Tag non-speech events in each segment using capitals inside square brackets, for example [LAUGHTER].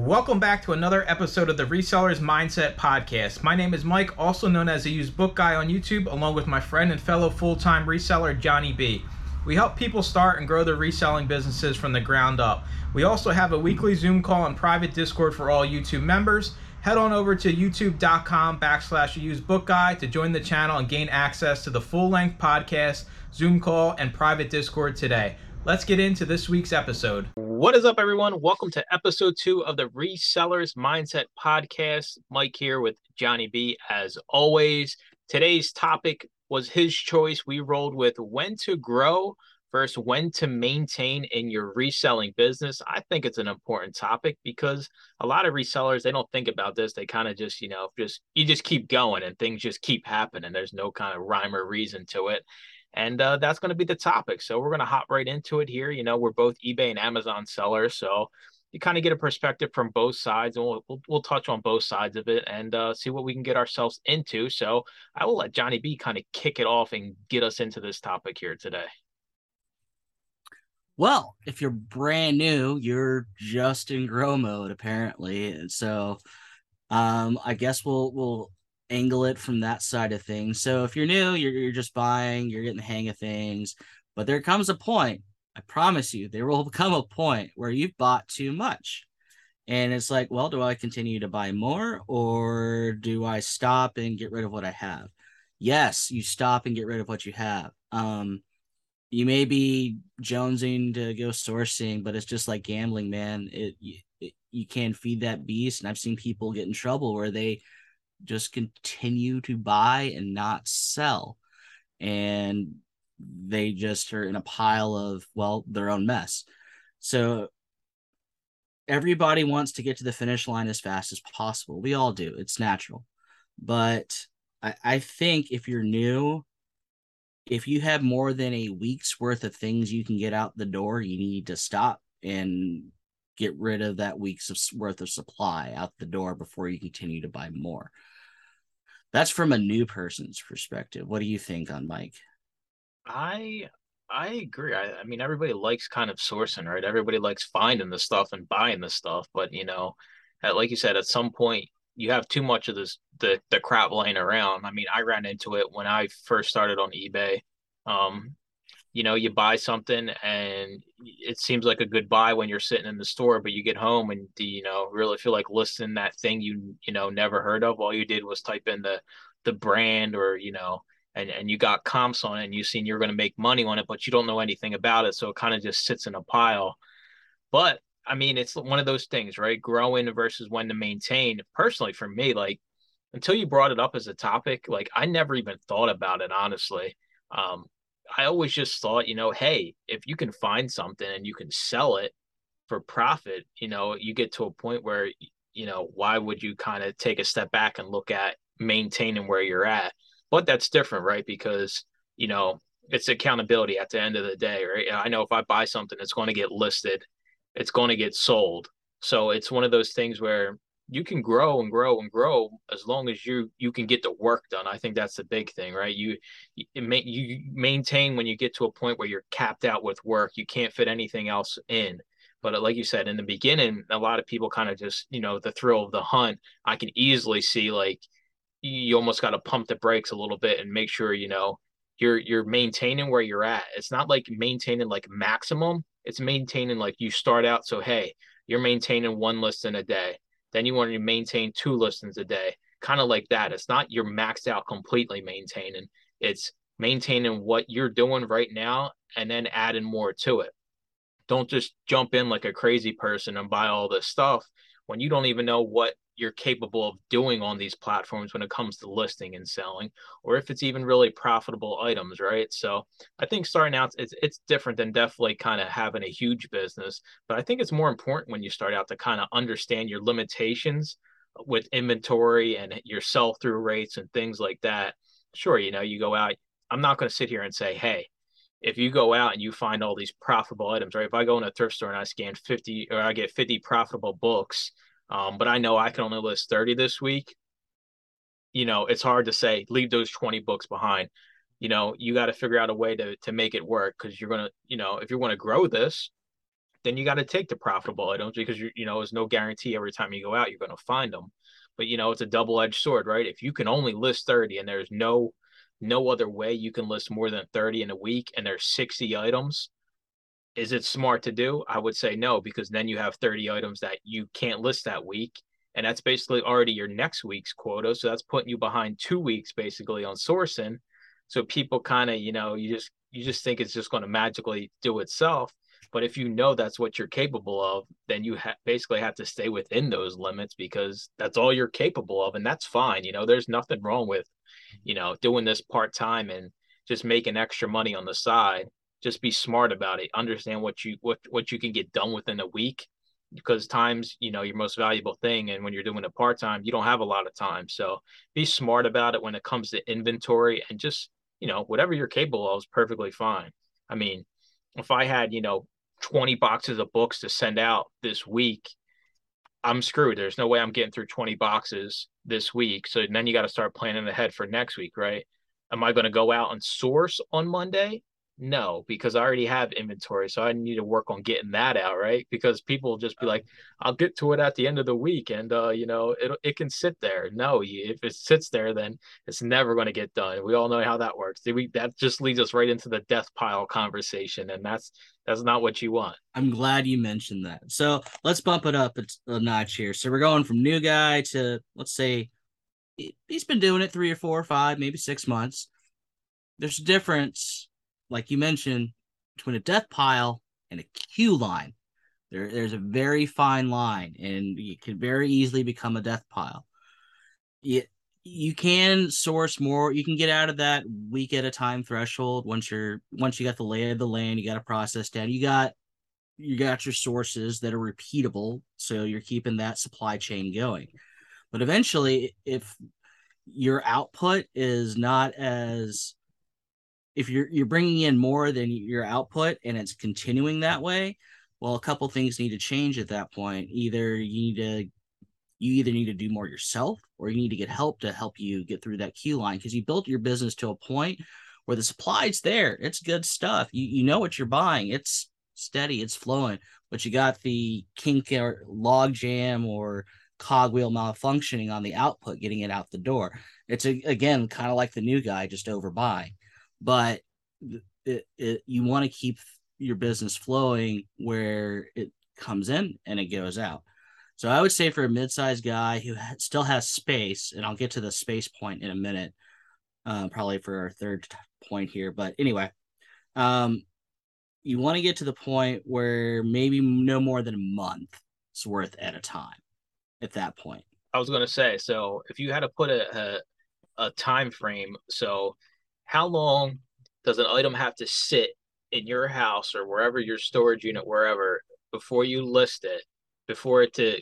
Welcome back to another episode of the Resellers Mindset Podcast. My name is Mike, also known as the Used Book Guy on YouTube, along with my friend and fellow full time reseller, Johnny B. We help people start and grow their reselling businesses from the ground up. We also have a weekly Zoom call and private Discord for all YouTube members. Head on over to youtube.com backslash used book guy to join the channel and gain access to the full length podcast, Zoom call, and private Discord today. Let's get into this week's episode. What is up, everyone? Welcome to episode two of the Resellers Mindset Podcast. Mike here with Johnny B. As always, today's topic was his choice. We rolled with when to grow versus when to maintain in your reselling business. I think it's an important topic because a lot of resellers they don't think about this. They kind of just, you know, just you just keep going and things just keep happening. There's no kind of rhyme or reason to it and uh, that's going to be the topic. So we're going to hop right into it here. You know, we're both eBay and Amazon sellers, so you kind of get a perspective from both sides, and we'll we'll, we'll touch on both sides of it and uh, see what we can get ourselves into. So I will let Johnny B kind of kick it off and get us into this topic here today. Well, if you're brand new, you're just in grow mode apparently, and so um, I guess we'll we'll angle it from that side of things. So if you're new, you're, you're just buying, you're getting the hang of things. But there comes a point, I promise you, there will [LAUGHS] come a point where you've bought too much. And it's like, well, do I continue to buy more or do I stop and get rid of what I have? Yes, you stop and get rid of what you have. Um, you may be jonesing to go sourcing, but it's just like gambling, man. It, it you can't feed that beast. And I've seen people get in trouble where they just continue to buy and not sell. And they just are in a pile of, well, their own mess. So everybody wants to get to the finish line as fast as possible. We all do, it's natural. But I, I think if you're new, if you have more than a week's worth of things you can get out the door, you need to stop and get rid of that week's worth of supply out the door before you continue to buy more. That's from a new person's perspective. What do you think on Mike? I I agree. I, I mean, everybody likes kind of sourcing, right? Everybody likes finding the stuff and buying the stuff, but you know, at, like you said, at some point you have too much of this the the crap laying around. I mean, I ran into it when I first started on eBay. Um, you know, you buy something and it seems like a good buy when you're sitting in the store, but you get home and do you know really feel like listing that thing you you know never heard of. All you did was type in the the brand or you know and and you got comps on it and you seen you're going to make money on it, but you don't know anything about it, so it kind of just sits in a pile. But I mean, it's one of those things, right? Growing versus when to maintain. Personally, for me, like until you brought it up as a topic, like I never even thought about it honestly. Um, I always just thought, you know, hey, if you can find something and you can sell it for profit, you know, you get to a point where, you know, why would you kind of take a step back and look at maintaining where you're at? But that's different, right? Because, you know, it's accountability at the end of the day, right? I know if I buy something, it's going to get listed, it's going to get sold. So it's one of those things where you can grow and grow and grow as long as you you can get the work done. I think that's the big thing, right? You you, you maintain when you get to a point where you're capped out with work. You can't fit anything else in. But uh, like you said in the beginning, a lot of people kind of just you know the thrill of the hunt. I can easily see like you almost got to pump the brakes a little bit and make sure you know you're you're maintaining where you're at. It's not like maintaining like maximum. It's maintaining like you start out. So hey, you're maintaining one list in a day then you want to maintain two listens a day, kind of like that. It's not you're maxed out completely maintaining. It's maintaining what you're doing right now and then adding more to it. Don't just jump in like a crazy person and buy all this stuff when you don't even know what you're capable of doing on these platforms when it comes to listing and selling or if it's even really profitable items right so i think starting out it's it's different than definitely kind of having a huge business but i think it's more important when you start out to kind of understand your limitations with inventory and your sell through rates and things like that sure you know you go out i'm not going to sit here and say hey if you go out and you find all these profitable items, right? If I go in a thrift store and I scan 50 or I get 50 profitable books um, but I know I can only list 30 this week. You know, it's hard to say leave those 20 books behind. You know, you got to figure out a way to to make it work because you're gonna, you know, if you want to grow this, then you got to take the profitable items because you you know there's no guarantee every time you go out you're to find them. But you know it's a double edged sword, right? If you can only list thirty and there's no no other way you can list more than 30 in a week and there's 60 items is it smart to do i would say no because then you have 30 items that you can't list that week and that's basically already your next week's quota so that's putting you behind two weeks basically on sourcing so people kind of you know you just you just think it's just going to magically do itself but if you know that's what you're capable of then you ha- basically have to stay within those limits because that's all you're capable of and that's fine you know there's nothing wrong with you know, doing this part time and just making extra money on the side. Just be smart about it. Understand what you what what you can get done within a week because time's you know your most valuable thing and when you're doing it part-time you don't have a lot of time so be smart about it when it comes to inventory and just you know whatever you're capable of is perfectly fine i mean if i had you know 20 boxes of books to send out this week I'm screwed. There's no way I'm getting through 20 boxes this week. So then you got to start planning ahead for next week, right? Am I going to go out and source on Monday? No, because I already have inventory. So I need to work on getting that out, right? Because people will just be like, I'll get to it at the end of the week. And, uh, you know, it, it can sit there. No, if it sits there, then it's never going to get done. We all know how that works. We, that just leads us right into the death pile conversation. And that's, that's not what you want. I'm glad you mentioned that. So let's bump it up a notch here. So we're going from new guy to, let's say, he's been doing it three or four or five, maybe six months. There's a difference like you mentioned, between a death pile and a queue line. There, there's a very fine line, and you can very easily become a death pile. You, you can source more. You can get out of that week at a time threshold once you're once you got the lay of the land. You got a process down. You got you got your sources that are repeatable, so you're keeping that supply chain going. But eventually, if your output is not as if you're you're bringing in more than your output and it's continuing that way well a couple things need to change at that point. Either you need to you either need to do more yourself or you need to get help to help you get through that queue line because you built your business to a point where the supply's there. It's good stuff. You, you know what you're buying. It's steady. It's flowing. But you got the kink or log jam or cogwheel malfunctioning on the output getting it out the door. It's a, again kind of like the new guy just overbuying but it, it, you want to keep your business flowing where it comes in and it goes out. So I would say for a mid-sized guy who still has space, and I'll get to the space point in a minute, uh, probably for our third point here. But anyway, um, you want to get to the point where maybe no more than a month's worth at a time. At that point, I was going to say, so if you had to put a, a a time frame, so how long does an item have to sit in your house or wherever your storage unit, wherever, before you list it, before it to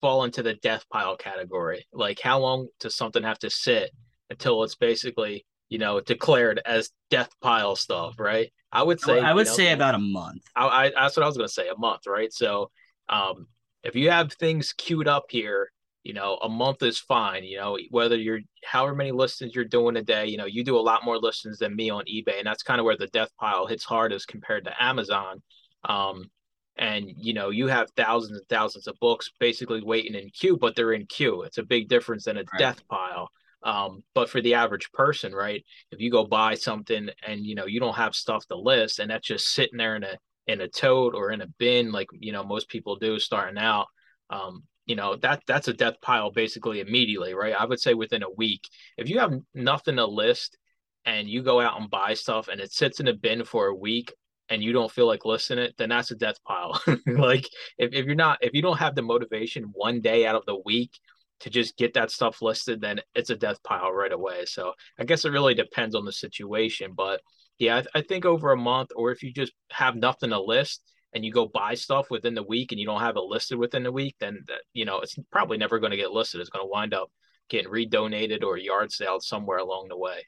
fall into the death pile category? Like, how long does something have to sit until it's basically, you know, declared as death pile stuff, right? I would say, I would you know, say about a month. I, I that's what I was going to say, a month, right? So, um, if you have things queued up here you know a month is fine you know whether you're however many listings you're doing a day you know you do a lot more listings than me on ebay and that's kind of where the death pile hits hard as compared to amazon. Um, and you know you have thousands and thousands of books basically waiting in queue but they're in queue. It's a big difference than a right. death pile. Um, but for the average person right if you go buy something and you know you don't have stuff to list and that's just sitting there in a in a tote or in a bin like you know most people do starting out um, you know that that's a death pile basically immediately right? I would say within a week. If you have nothing to list and you go out and buy stuff and it sits in a bin for a week and you don't feel like listing it then that's a death pile. [LAUGHS] Like if, if you're not if you don't have the motivation one day out of the week to just get that stuff listed then it's a death pile right away. So i guess it really depends on the situation but yeah I, I think over a month or if you just have nothing to list and you go buy stuff within the week and you don't have it listed within the week, then that, you know it's probably never going to get listed. It's going to wind up getting redonated or yard sale somewhere along the way.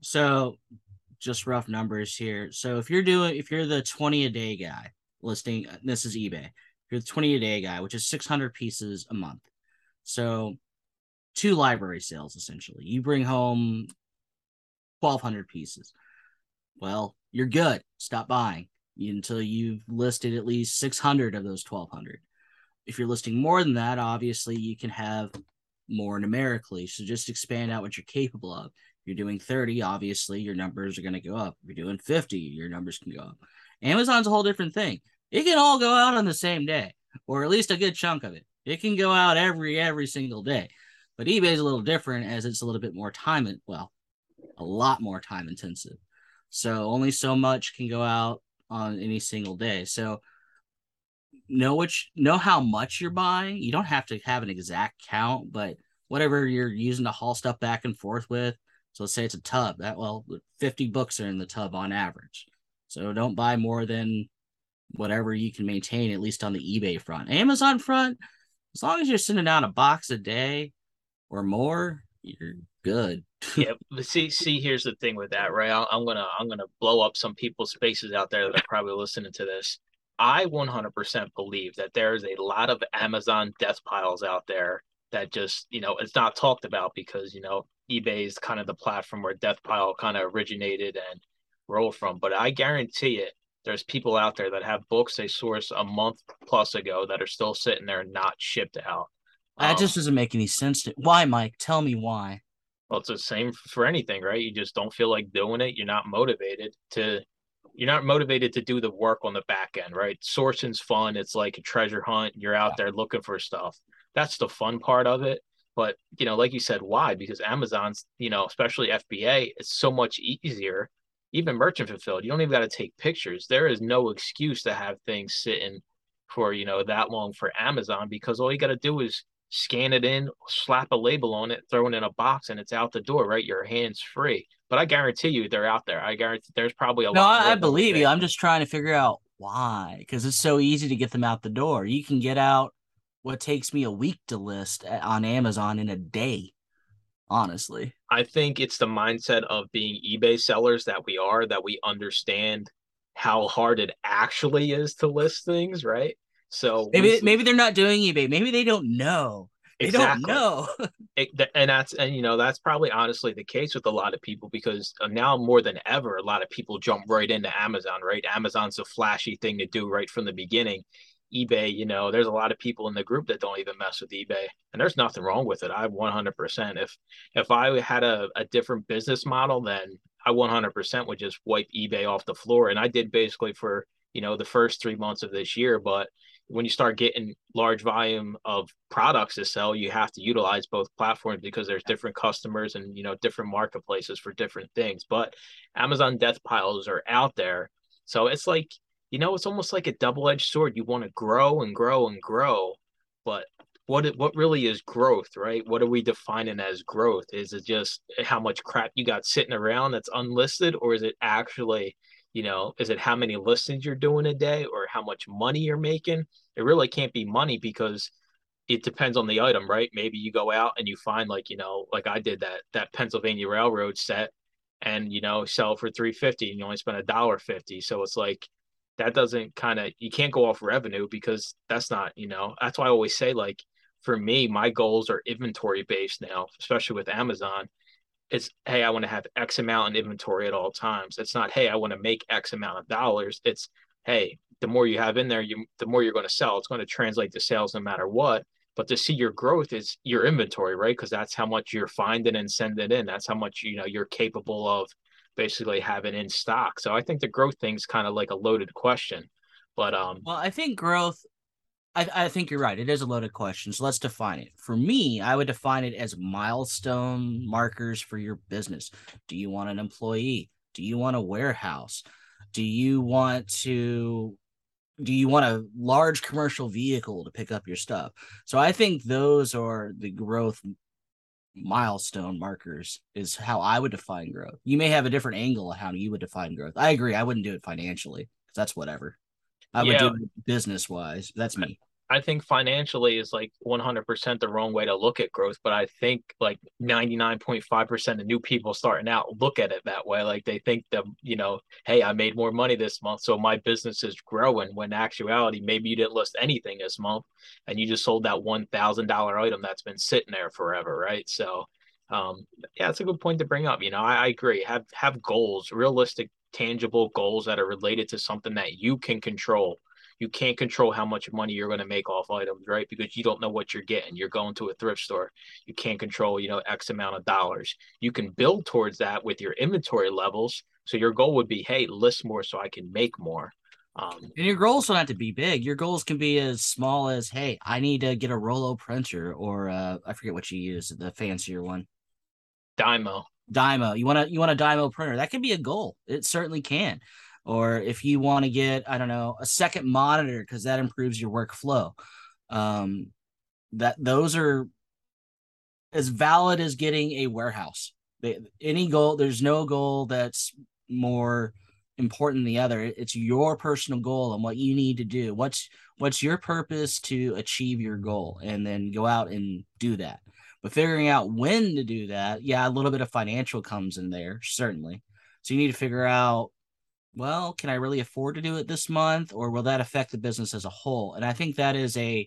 So, just rough numbers here. So if you're doing if you're the 20 a day guy listing, uh, this is eBay. You're the 20 a day guy, which is 600 pieces a month. So two library sales essentially. You bring home 1200 pieces. Well, you're good. Stop buying until you've listed at least 600 of those 1200 if you're listing more than that obviously you can have more numerically. So just expand out what you're capable of. If you're doing 30 obviously your numbers are going to go up. If you're doing 50 your numbers can go up. Amazon's a whole different thing. It can all go out on the same day or at least a good chunk of it. It can go out every every single day. But ebay is a little different as it's a little bit more time well a lot more time intensive. So only so much can go out on any single day. So know which know how much you're buying. You don't have to have an exact count, but whatever you're using to haul stuff back and forth with. So let's say it's a tub. That well, 50 books are in the tub on average. So don't buy more than whatever you can maintain, at least on the eBay front. Amazon front, as long as you're sending out a box a day or more, you're good. Yeah, but see, see, here's the thing with that, right? I'm gonna, I'm gonna blow up some people's faces out there that are probably listening to this. I 100% believe that there's a lot of Amazon death piles out there that just, you know, it's not talked about because, you know, eBay is kind of the platform where death pile kind of originated and rolled from. But I guarantee it, there's people out there that have books they sourced a month plus ago that are still sitting there not shipped out. That um, just doesn't make any sense. To, why, Mike? Tell me why. Well, it's the same for anything, right? You just don't feel like doing it. You're not motivated to you're not motivated to do the work on the back end, right? Sourcing's fun. It's like a treasure hunt. You're out there looking for stuff. That's the fun part of it. But you know, like you said, why? Because Amazon's, you know, especially FBA, it's so much easier. Even merchant fulfilled, you don't even got to take pictures. There is no excuse to have things sitting for you know that long for Amazon because all you got to do is scan it in, slap a label on it, throw it in a box, and it's out the door, right? Your hands free. But I guarantee you they're out there. I guarantee there's probably a no, lot. No, I believe you. I'm just trying to figure out why. Because it's so easy to get them out the door. You can get out what takes me a week to list eh, on Amazon in a day. Honestly. I think it's the mindset of being eBay sellers that we are, that we understand how hard it actually is to list things, right? So maybe maybe they're not doing eBay. Maybe they don't know. They exactly. don't know. it, and that's and you know that's probably honestly the case with a lot of people because uh, now more than ever, a lot of people jump right into Amazon. Right, Amazon's a flashy thing to do right from the beginning. eBay, you know, there's a lot of people in the group that don't even mess with eBay, and there's nothing wrong with it. I 100%. If if I had a, a different business model, then I 100% would just wipe eBay off the floor, and I did basically for you know the first three months of this year, but when you start getting large volume of products to sell you have to utilize both platforms because there's different customers and you know different marketplaces for different things. But amazon death piles are out there. So it's like you know it's almost like a double-edged sword. You want to grow and grow and grow but what what really is growth right? What are we defining as growth? Is it just how much crap you got sitting around that's unlisted or is it actually you know is it how many listings you're doing a day or how much money you're making? It really can't be money because it depends on the item right? Maybe you go out and you find like you know like i did that that pennsylvania railroad set and you know sell for 350 and you only spend a dollar 50 so it's like that doesn't kind of you can't go off revenue because that's not you know that's why i always say like for me my goals are inventory based now especially with amazon it's hey i want to have x amount in inventory at all times. It's not hey i want to make x amount of dollars. It's hey the more you have in there you the more you're going to sell. It's going to translate to sales no matter what. But to see your growth is your inventory right? Because that's how much you're finding and sending in. That's how much you know you're capable of basically having in stock. So i think the growth thing's kind of like a loaded question. But um well i think growth I, I think you're right. It is a loaded question. So let's define it. For me, I would define it as milestone markers for your business. Do you want an employee? Do you want a warehouse? Do you want to do you want a large commercial vehicle to pick up your stuff? So I think those are the growth milestone markers is how I would define growth. You may have a different angle of how you would define growth. I agree. I wouldn't do it financially because that's whatever. I would yeah. do it business wise. That's me. I think financially is like 100% the wrong way to look at growth, but I think like 99.5% of new people starting out look at it that way. Like they think that, you know, hey, I made more money this month, so my business is growing. When actuality, maybe you didn't list anything this month and you just sold that $1,000 item that's been sitting there forever, right? So, um, yeah, it's a good point to bring up. You know, I, I agree. Have have goals, realistic tangible goals that are related to something that you can control. You can't control how much money you're going to make off items, right? Because you don't know what you're getting. You're going to a thrift store. You can't control, you know, X amount of dollars. You can build towards that with your inventory levels. So your goal would be, hey, list more so I can make more. Um, and your goals don't have to be big. Your goals can be as small as, hey, I need to get a Rollo printer, or uh, I forget what you use, the fancier one. Dymo. Dymo. You want to you want a Dymo printer? That can be a goal. It certainly can. Or if you want to get, I don't know, a second monitor because that improves your workflow. Um, that those are as valid as getting a warehouse. Any goal, there's no goal that's more important than the other. It's your personal goal and what you need to do. What's what's your purpose to achieve your goal, and then go out and do that. But figuring out when to do that, yeah, a little bit of financial comes in there, certainly. So you need to figure out, well, can I really afford to do it this month, or will that affect the business as a whole? And I think that is a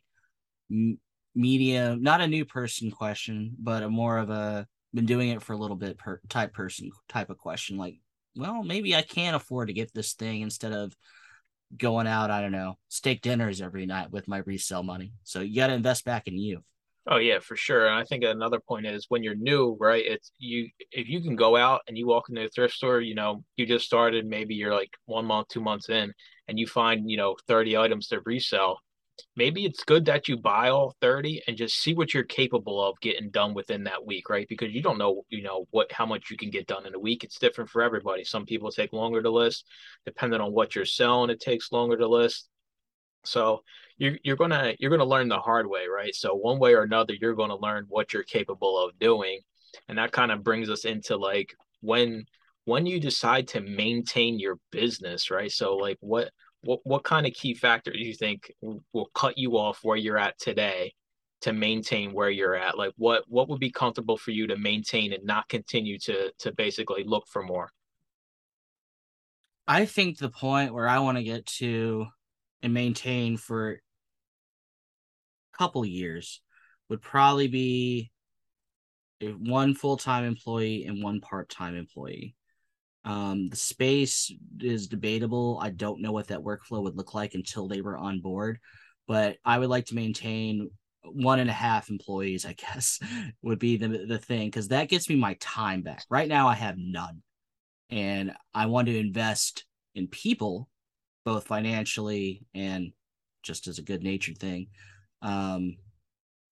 medium, not a new person question, but a more of a been doing it for a little bit per type person type of question. Like, well, maybe I can afford to get this thing instead of going out, I don't know, steak dinners every night with my resale money. So you got to invest back in you. Oh yeah, for sure. And I think another point is when you're new, right? It's you if you can go out and you walk into a thrift store, you know, you just started, maybe you're like one month, two months in, and you find, you know, 30 items to resell. Maybe it's good that you buy all 30 and just see what you're capable of getting done within that week, right? Because you don't know, you know, what how much you can get done in a week. It's different for everybody. Some people take longer to list, depending on what you're selling, it takes longer to list. So you're you're gonna you're gonna learn the hard way, right? So one way or another, you're gonna learn what you're capable of doing, and that kind of brings us into like when when you decide to maintain your business, right? So like what what what kind of key factor do you think will cut you off where you're at today to maintain where you're at? Like what what would be comfortable for you to maintain and not continue to to basically look for more? I think the point where I want to get to and maintain for a couple years would probably be one full-time employee and one part-time employee. Um, the space is debatable. I don't know what that workflow would look like until they were on board, but I would like to maintain one and a half employees, I [LAUGHS] guess, would be the, the thing because that gets me my time back. Right now, I have none, and I want to invest in people both financially and just as a good natured thing um,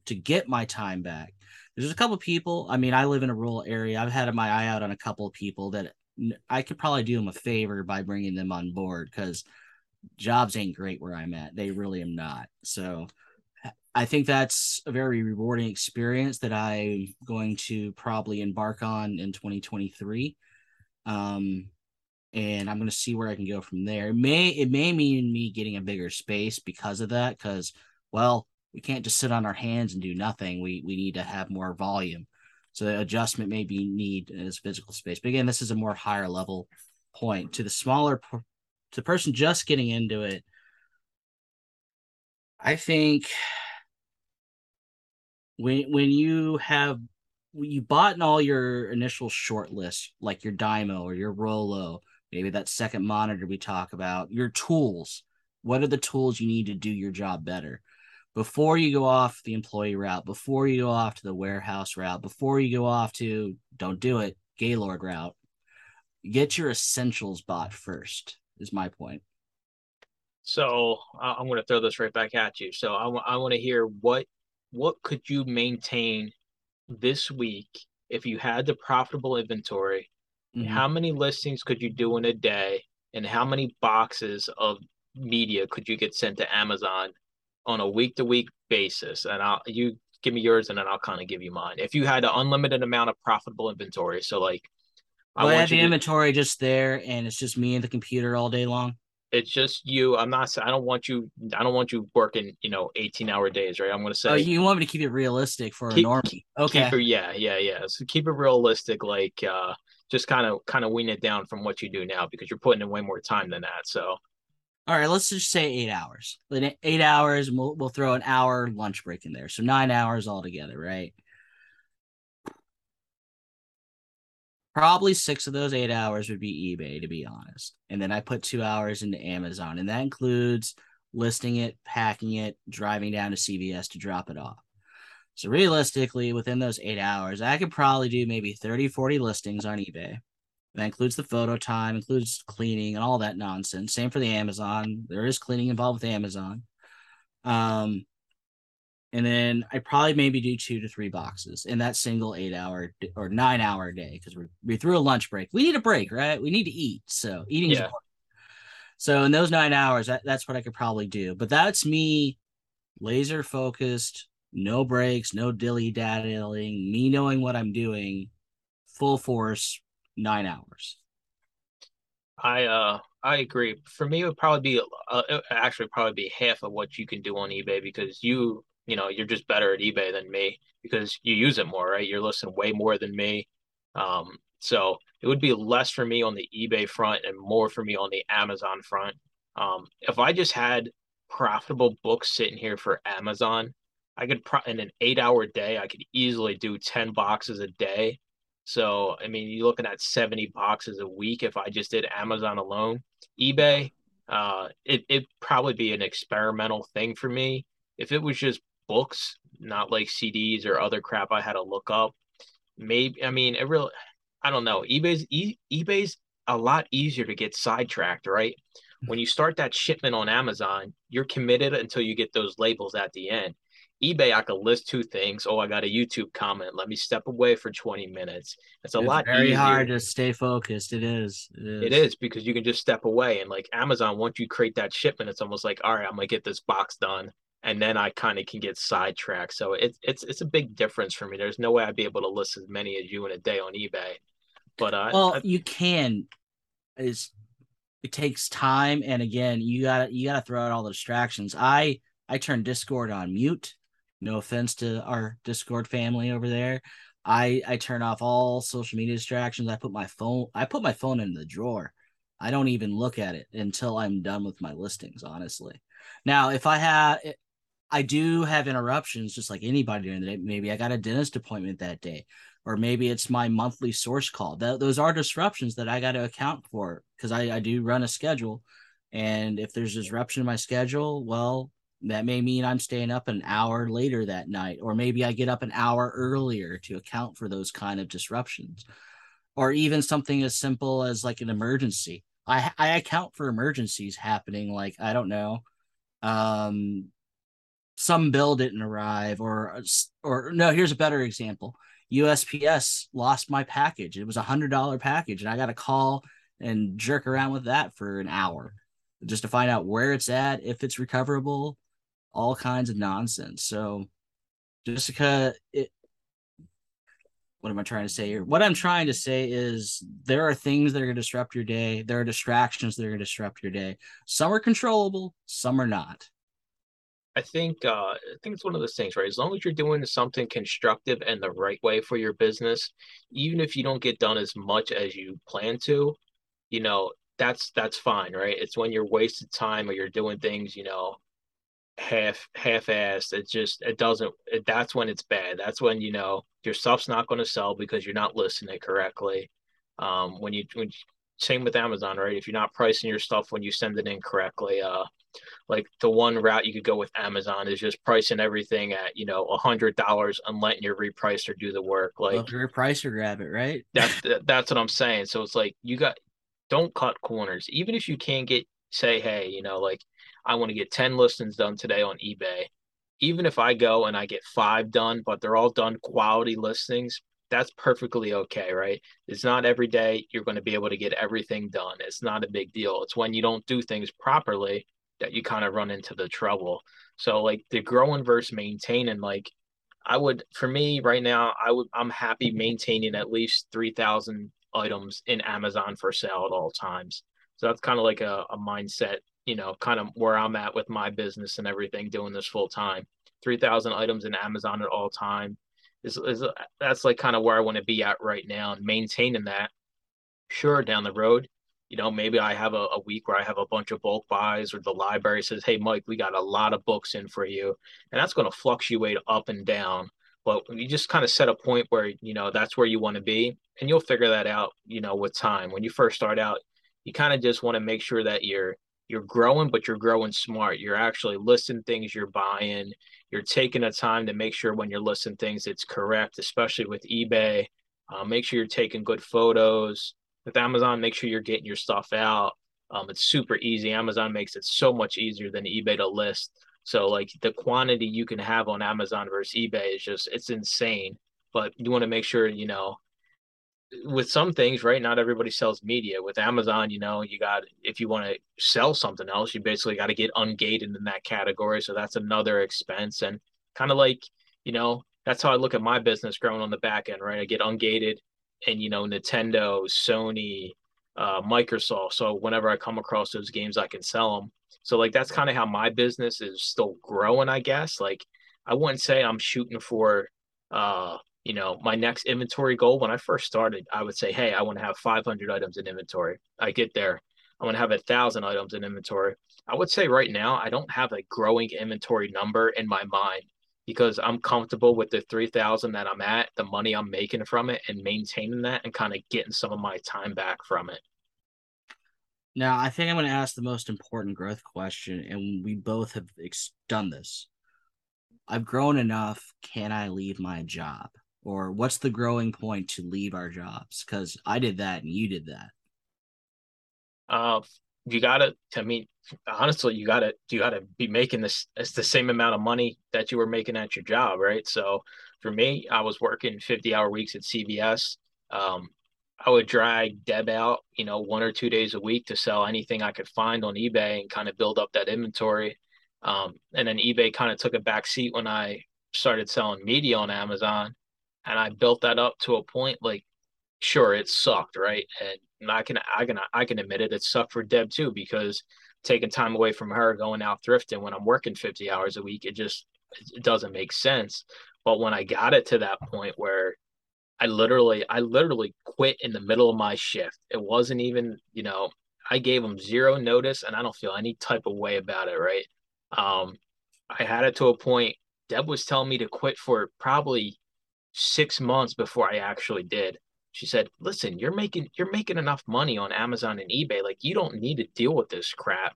to get my time back. There's a couple of people. I mean, I live in a rural area. I've had my eye out on a couple of people that I could probably do them a favor by bringing them on board because jobs ain't great where I'm at. They really am not. So I think that's a very rewarding experience that I'm going to probably embark on in 2023. Um, and I'm going to see where I can go from there. It may it may mean me getting a bigger space because of that cuz well, we can't just sit on our hands and do nothing. We we need to have more volume. So the adjustment may be need as physical space. But again, this is a more higher level point to the smaller to the person just getting into it. I think when when you have you bought in all your initial short list, like your Dymo or your Rollo, maybe that second monitor we talk about, your tools. What are the tools you need to do your job better? Before you go off the employee route, before you go off to the warehouse route, before you go off to don't do it, Gaylord route, get your essentials bought first, is my point. So I'm going to throw this right back at you. So I, w- I want to hear what what could you maintain this week if you had the profitable inventory Mm-hmm. How many listings could you do in a day? And how many boxes of media could you get sent to Amazon on a week to week basis? And I'll you give me yours and then I'll kind of give you mine. If you had an unlimited amount of profitable inventory, so like well, I, have the to, inventory just there and it's just me and the computer all day long. It's just you. I'm not I don't want you I don't want you working, you know, 18 hour days, right? I'm gonna say Oh, you want me to keep it realistic for keep, a normie. Okay. It, yeah, yeah, yeah. So keep it realistic, like uh just kind of kind of wean it down from what you do now because you're putting in way more time than that. So, all right, let's just say eight hours. Eight hours, we'll we'll throw an hour lunch break in there, so nine hours altogether, right? probably six of those eight hours would be eBay, to be honest. And then I put two hours into Amazon, and that includes listing it, packing it, driving down to CVS to drop it off. So realistically, within those eight hours, I could probably do maybe 30, 40 listings on eBay. That includes the photo time, includes cleaning and all that nonsense. Same for the Amazon. There is cleaning involved with Amazon. Um, and then I probably maybe do two to three boxes in that single eight hour or nine hour day because we we threw a lunch break. We need a break, right? We need to eat. So eating yeah. is important. So in those nine hours, that, that's what I could probably do. But that's me laser focused, no breaks, no dilly dallying, me knowing what I'm doing, full force, nine hours. I uh I agree. For me, it would probably be uh, actually probably be half of what you can do on eBay because you you know you're just better at eBay than me because you use it more, right? You're listening way more than me. Um, so it would be less for me on the eBay front and more for me on the Amazon front. Um, if I just had profitable books sitting here for Amazon, I could pro- in an eight hour day, I could easily do 10 boxes a day. So, I mean, you're looking at 70 boxes a week if I just did Amazon alone. eBay, uh, it, it'd probably be an experimental thing for me. If it was just books, not like CDs or other crap I had to look up, maybe, I mean, it really, I don't know. eBay's, e- eBay's a lot easier to get sidetracked, right? When you start that shipment on Amazon, you're committed until you get those labels at the end eBay, I could list two things. Oh, I got a YouTube comment. Let me step away for 20 minutes. It's a it's lot very easier. hard to stay focused. It is. it is. It is because you can just step away. And like Amazon, once you create that shipment, it's almost like, all right, I'm gonna get this box done. And then I kind of can get sidetracked. So it's it's it's a big difference for me. There's no way I'd be able to list as many as you in a day on eBay. But uh, well, I, you can. Is it takes time, and again, you got to you got to throw out all the distractions. I I turn Discord on mute no offense to our Discord family over there. I I turn off all social media distractions. I put my phone I put my phone in the drawer. I don't even look at it until I'm done with my listings, honestly. Now, if I have eh, I do have interruptions just like anybody during the day. Maybe I got a dentist appointment that day, or maybe it's my monthly source call. That those are disruptions that I got to account for because I, I do run a schedule. And if there's a disruption in my schedule, well, that may mean I'm staying up an hour later that night, or maybe I get up an hour earlier to account for those kind of disruptions, or even something as simple as like an emergency. I I account for emergencies happening, like I don't know, um, some bill didn't arrive, or or no. Here's a better example: USPS lost my package. It was a hundred dollar package, and I got a call and jerk around with that for an hour just to find out where it's at, if it's recoverable, all kinds of nonsense. So Jessica, it, what am I trying to say here? What I'm trying to say is there are things that are going to disrupt your day. There are distractions that are going to disrupt your day. Some are controllable, some are not. I think uh, I think it's one of those things, right? As long as you're doing something constructive and the right way for your business, even if you don't get done as much as you plan to, you know, that's that's fine, right? It's when you're wasted time or you're doing things, you know, half half-assed it just it doesn't it, that's when it's bad. That's when you know your stuff's not going to sell because you're not listening correctly. Um when you when same with amazon right? If you're not pricing your stuff when you send it in correctly uh like the one route you could go with amazon is just pricing everything at you know a hundred dollars and letting your repricer do the work like well, your pricer grab it right? [LAUGHS] That's that's what i'm saying. So it's like you got don't cut corners. Even if you can't get say hey you know like I want to get 10 listings done today on eBay. Even if I go and I get five done, but they're all done quality listings, that's perfectly okay, right? It's not every day you're going to be able to get everything done. It's not a big deal. It's when you don't do things properly that you kind of run into the trouble. So like the growing versus maintaining, like I would for me right now, I would I'm happy maintaining at least three thousand items in Amazon for sale at all times. So that's kind of like a, a mindset you know, kind of where I'm at with my business and everything, doing this full time. 3,000 items in Amazon at all time is, is that's like kind of where I want to be at right now and maintaining that. Sure, down the road, you know, maybe I have a, a week where I have a bunch of bulk buys or the library says, Hey, Mike, we got a lot of books in for you. And that's going to fluctuate up and down. but you just kind of set a point where you know that's where you want to be and you'll figure that out you know with time when you first start out you kind of just want to make sure that you're you're growing but you're growing smart. You're actually listing things you're buying. You're taking the time to make sure when you're listing things it's correct especially with ebay. Uh, make sure you're taking good photos. With amazon make sure you're getting your stuff out. Um, it's super easy. Amazon makes it so much easier than ebay to list. So like the quantity you can have on Amazon versus eBay is just it's insane. But you want to make sure, you know, with some things, right? Not everybody sells media. With Amazon, you know, you got if you want to sell something else, you basically got to get ungated in that category. So that's another expense. And kind of like, you know, that's how I look at my business growing on the back end, right? I get ungated and you know, Nintendo, Sony, uh, Microsoft. So whenever I come across those games, I can sell them. So like that's kind of how my business is still growing, I guess. Like I wouldn't say I'm shooting for uh, you know, my next inventory goal. When I first started, I would say, hey, I want to have 500 items in inventory. I get there, I want to have a thousand items in inventory. I would say right now, I don't have a growing inventory number in my mind because I'm comfortable with the 3000 that I'm at, the money I'm making from it and maintaining that and kind of getting some of my time back from it. Now, I think I'm going to ask the most important growth question, and we both have done this. I've grown enough. Can I leave my job? Or what's the growing point to leave our jobs? Because I did that and you did that. Uh, you gotta. I mean, honestly, you gotta. You gotta be making this. It's the same amount of money that you were making at your job, right? So, for me, I was working 50 hour weeks at CVS. Um, I would drag Deb out, you know, one or two days a week to sell anything I could find on eBay and kind of build up that inventory. Um, and then eBay kind of took a back seat when I started selling media on Amazon, and I built that up to a point like, sure, it sucked, right? And I can I can I can admit it, it sucked for Deb too because taking time away from her, going out thrifting when I'm working 50 hours a week, it just it doesn't make sense. But when I got it to that point where I literally, I literally quit in the middle of my shift. It wasn't even, you know, I gave them zero notice and I don't feel any type of way about it. Right. Um, I had it to a point. Deb was telling me to quit for probably six months before I actually did. She said, "Listen, you're making you're making enough money on Amazon and eBay. Like you don't need to deal with this crap."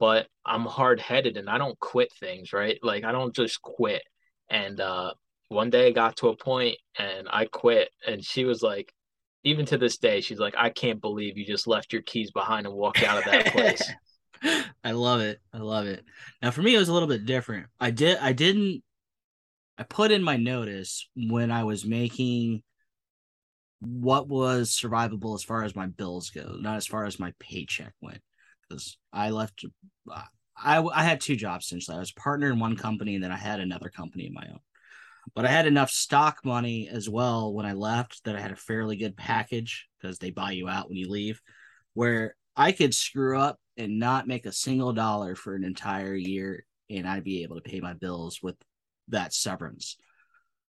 But I'm hard headed and I don't quit things, right? Like I don't just quit. And uh, one day I got to a point and I quit. And she was like, even to this day, she's like, I can't believe you just left your keys behind and walked out of that place. [LAUGHS] I love it. I love it. Now for me, it was a little bit different. I did, I didn't, I put in my notice when I was making what was survivable as far as my bills go, not as far as my paycheck went. Because I left, uh, I, I had two jobs essentially. I was a partner in one company and then I had another company of my own. But I had enough stock money as well when I left that I had a fairly good package because they buy you out when you leave, where I could screw up and not make a single dollar for an entire year and I'd be able to pay my bills with that severance.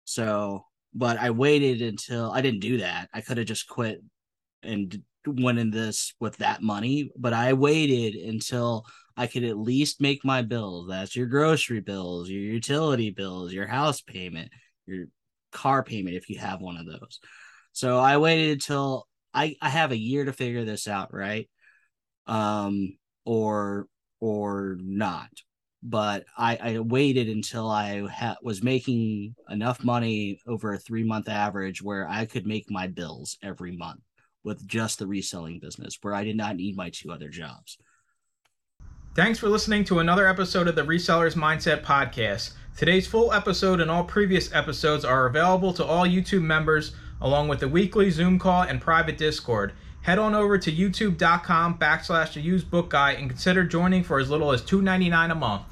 So, but I waited until I didn't do that. I could have just quit and went in this with that money, but I waited until I could at least make my bills. That's your grocery bills, your utility bills, your house payment, your car payment if you have one of those. So I waited until I, I have a year to figure this out, right? Um, or or not. But I, I waited until I ha- was making enough money over a three month average where I could make my bills every month with just the reselling business, where I did not need my two other jobs. Thanks for listening to another episode of the Resellers Mindset Podcast. Today's full episode and all previous episodes are available to all YouTube members, along with the weekly Zoom call and private Discord. Head on over to youtube.com backslash the used book guy and consider joining for as little as $2.99 a month.